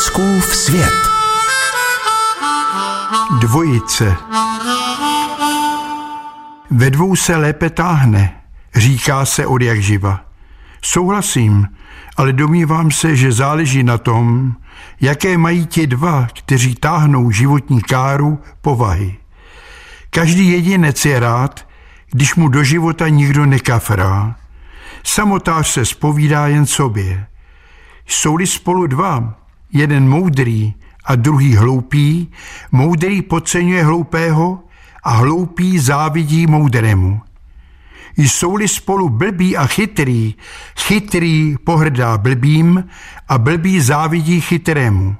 Fouskův svět. Dvojice. Ve dvou se lépe táhne, říká se od jak živa. Souhlasím, ale domnívám se, že záleží na tom, jaké mají ti dva, kteří táhnou životní káru, povahy. Každý jedinec je rád, když mu do života nikdo nekafrá. Samotář se spovídá jen sobě. Jsou-li spolu dva, jeden moudrý a druhý hloupý, moudrý podceňuje hloupého a hloupý závidí moudrému. Jsou-li spolu blbý a chytrý, chytrý pohrdá blbým a blbý závidí chytrému.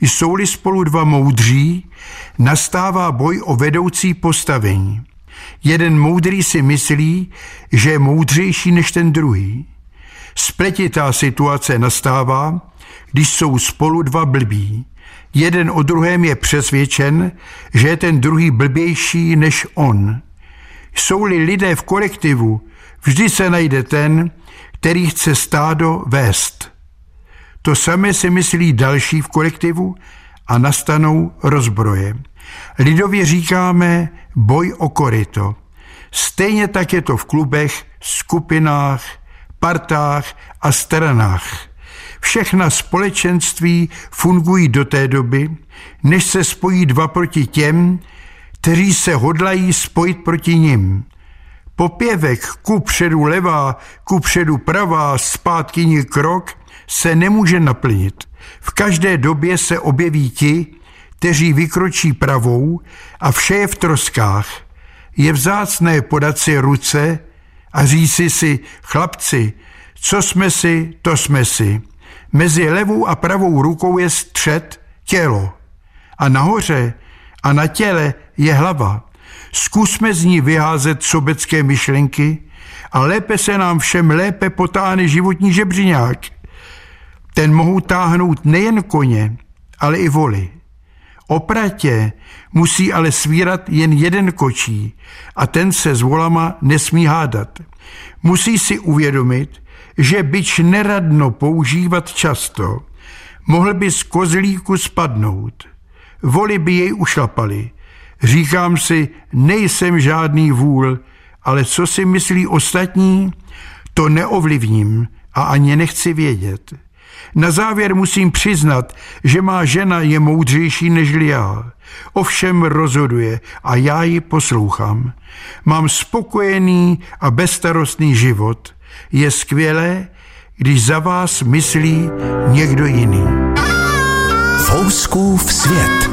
Jsou-li spolu dva moudří, nastává boj o vedoucí postavení. Jeden moudrý si myslí, že je moudřejší než ten druhý. Spletitá situace nastává, když jsou spolu dva blbí. Jeden o druhém je přesvědčen, že je ten druhý blbější než on. Jsou-li lidé v kolektivu, vždy se najde ten, který chce stádo vést. To samé si myslí další v kolektivu a nastanou rozbroje. Lidově říkáme boj o koryto. Stejně tak je to v klubech, skupinách, partách a stranách. Všechna společenství fungují do té doby, než se spojí dva proti těm, kteří se hodlají spojit proti nim. Popěvek ku předu levá, ku předu pravá, zpátkyní krok se nemůže naplnit. V každé době se objeví ti, kteří vykročí pravou a vše je v troskách. Je vzácné podat si ruce a říci si, chlapci, co jsme si, to jsme si. Mezi levou a pravou rukou je střed, tělo. A nahoře a na těle je hlava. Zkusme z ní vyházet sobecké myšlenky a lépe se nám všem lépe potáhne životní žebřiňák. Ten mohou táhnout nejen koně, ale i voli. Opratě musí ale svírat jen jeden kočí a ten se s volama nesmí hádat. Musí si uvědomit, že byč neradno používat často, mohl by z kozlíku spadnout. Voli by jej ušlapali. Říkám si, nejsem žádný vůl, ale co si myslí ostatní, to neovlivním a ani nechci vědět. Na závěr musím přiznat, že má žena je moudřejší než já. Ovšem rozhoduje a já ji poslouchám. Mám spokojený a bezstarostný život. Je skvělé, když za vás myslí někdo jiný. Fouskův svět.